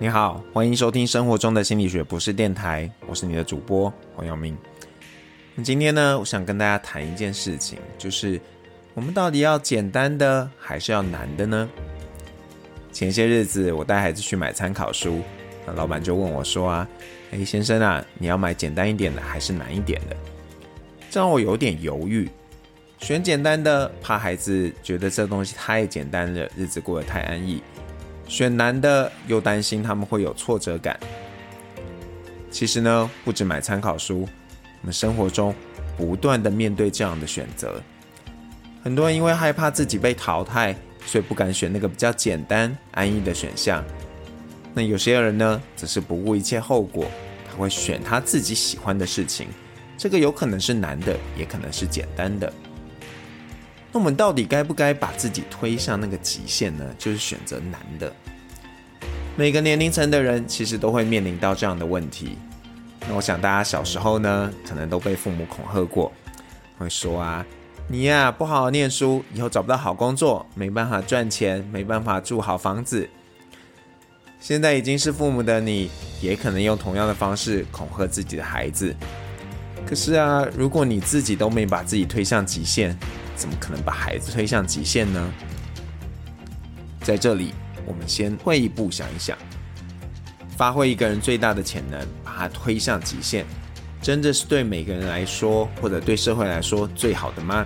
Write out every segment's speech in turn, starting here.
你好，欢迎收听生活中的心理学博士电台，我是你的主播黄耀明。那今天呢，我想跟大家谈一件事情，就是我们到底要简单的还是要难的呢？前些日子我带孩子去买参考书，那老板就问我说啊，诶，先生啊，你要买简单一点的还是难一点的？这让我有点犹豫，选简单的，怕孩子觉得这东西太简单了，日子过得太安逸。选难的，又担心他们会有挫折感。其实呢，不止买参考书，我们生活中不断的面对这样的选择。很多人因为害怕自己被淘汰，所以不敢选那个比较简单、安逸的选项。那有些人呢，则是不顾一切后果，他会选他自己喜欢的事情。这个有可能是难的，也可能是简单的。那我们到底该不该把自己推向那个极限呢？就是选择难的。每个年龄层的人其实都会面临到这样的问题。那我想大家小时候呢，可能都被父母恐吓过，会说啊，你呀不好好念书，以后找不到好工作，没办法赚钱，没办法住好房子。现在已经是父母的你，也可能用同样的方式恐吓自己的孩子。可是啊，如果你自己都没把自己推向极限，怎么可能把孩子推向极限呢？在这里，我们先退一步想一想，发挥一个人最大的潜能，把他推向极限，真的是对每个人来说，或者对社会来说最好的吗？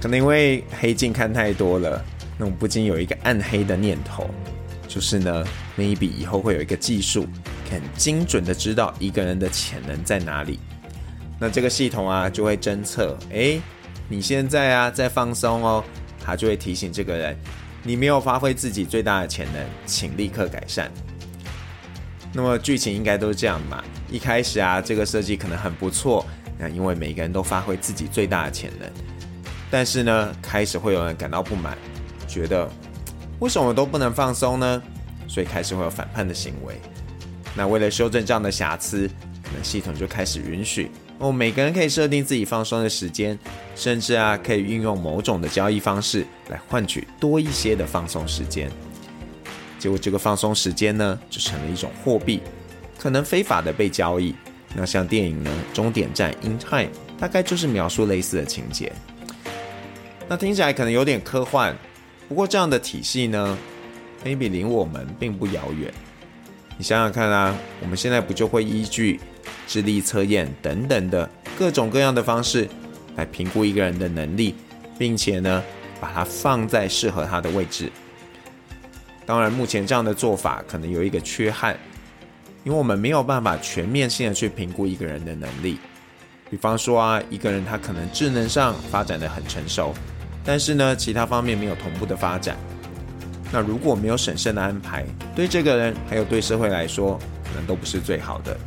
可能因为黑镜看太多了，那我们不禁有一个暗黑的念头，就是呢，maybe 以后会有一个技术，很精准的知道一个人的潜能在哪里。那这个系统啊，就会侦测，诶，你现在啊在放松哦，它就会提醒这个人，你没有发挥自己最大的潜能，请立刻改善。那么剧情应该都是这样嘛？一开始啊，这个设计可能很不错，那因为每个人都发挥自己最大的潜能，但是呢，开始会有人感到不满，觉得为什么都不能放松呢？所以开始会有反叛的行为。那为了修正这样的瑕疵，可能系统就开始允许。哦，每个人可以设定自己放松的时间，甚至啊，可以运用某种的交易方式来换取多一些的放松时间。结果，这个放松时间呢，就成了一种货币，可能非法的被交易。那像电影呢，《终点站 In Time》大概就是描述类似的情节。那听起来可能有点科幻，不过这样的体系呢，maybe 离我们并不遥远。你想想看啊，我们现在不就会依据智力测验等等的各种各样的方式来评估一个人的能力，并且呢，把它放在适合他的位置。当然，目前这样的做法可能有一个缺憾，因为我们没有办法全面性的去评估一个人的能力。比方说啊，一个人他可能智能上发展得很成熟，但是呢，其他方面没有同步的发展。那如果没有审慎的安排，对这个人还有对社会来说，可能都不是最好的。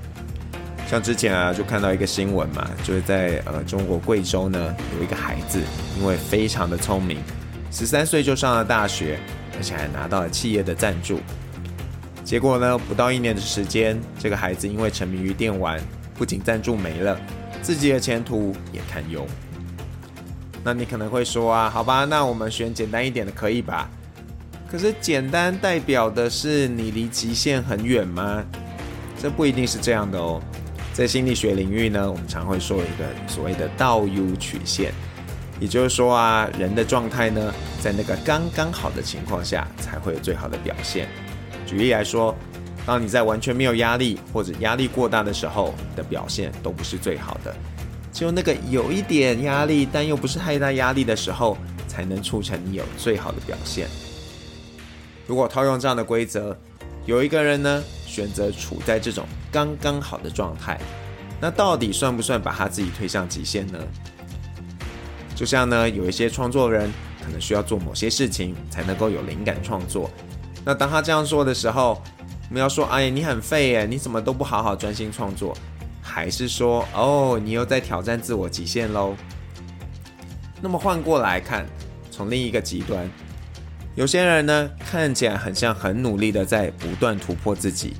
像之前啊，就看到一个新闻嘛，就是在呃中国贵州呢，有一个孩子，因为非常的聪明，十三岁就上了大学，而且还拿到了企业的赞助。结果呢，不到一年的时间，这个孩子因为沉迷于电玩，不仅赞助没了，自己的前途也堪忧。那你可能会说啊，好吧，那我们选简单一点的可以吧？可是简单代表的是你离极限很远吗？这不一定是这样的哦。在心理学领域呢，我们常会说一个所谓的倒 U 曲线，也就是说啊，人的状态呢，在那个刚刚好的情况下，才会有最好的表现。举例来说，当你在完全没有压力或者压力过大的时候，你的表现都不是最好的。只有那个有一点压力，但又不是太大压力的时候，才能促成你有最好的表现。如果套用这样的规则，有一个人呢，选择处在这种刚刚好的状态，那到底算不算把他自己推向极限呢？就像呢，有一些创作人可能需要做某些事情才能够有灵感创作，那当他这样说的时候，我们要说：“哎，你很废耶，你怎么都不好好专心创作？”还是说：“哦，你又在挑战自我极限喽？”那么换过来看，从另一个极端。有些人呢，看起来很像很努力的在不断突破自己，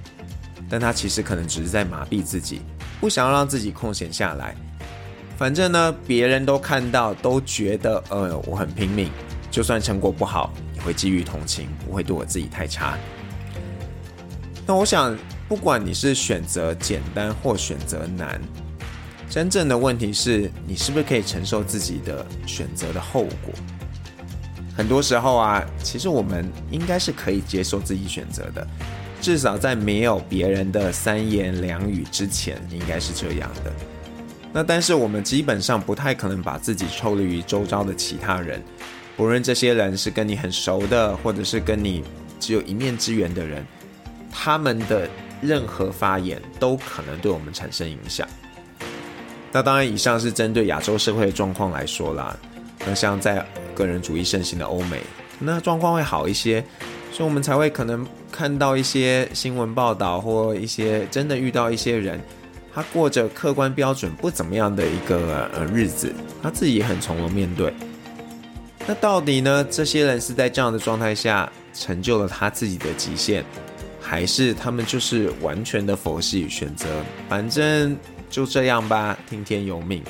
但他其实可能只是在麻痹自己，不想要让自己空闲下来。反正呢，别人都看到，都觉得，呃，我很拼命，就算成果不好，也会基于同情，不会对我自己太差。那我想，不管你是选择简单或选择难，真正的问题是你是不是可以承受自己的选择的后果。很多时候啊，其实我们应该是可以接受自己选择的，至少在没有别人的三言两语之前，应该是这样的。那但是我们基本上不太可能把自己抽离于周遭的其他人，不论这些人是跟你很熟的，或者是跟你只有一面之缘的人。他们的任何发言都可能对我们产生影响。那当然，以上是针对亚洲社会的状况来说啦。那像在个人主义盛行的欧美，那状况会好一些，所以我们才会可能看到一些新闻报道，或一些真的遇到一些人，他过着客观标准不怎么样的一个呃日子，他自己也很从容面对。那到底呢？这些人是在这样的状态下成就了他自己的极限？还是他们就是完全的佛系选择，反正就这样吧，听天由命。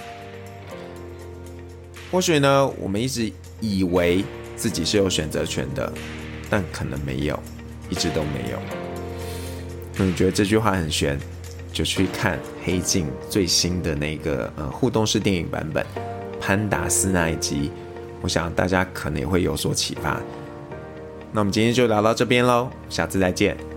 或许呢，我们一直以为自己是有选择权的，但可能没有，一直都没有。那你觉得这句话很玄，就去看《黑镜》最新的那个呃互动式电影版本，潘达斯那一集，我想大家可能也会有所启发。那我们今天就聊到这边喽，下次再见。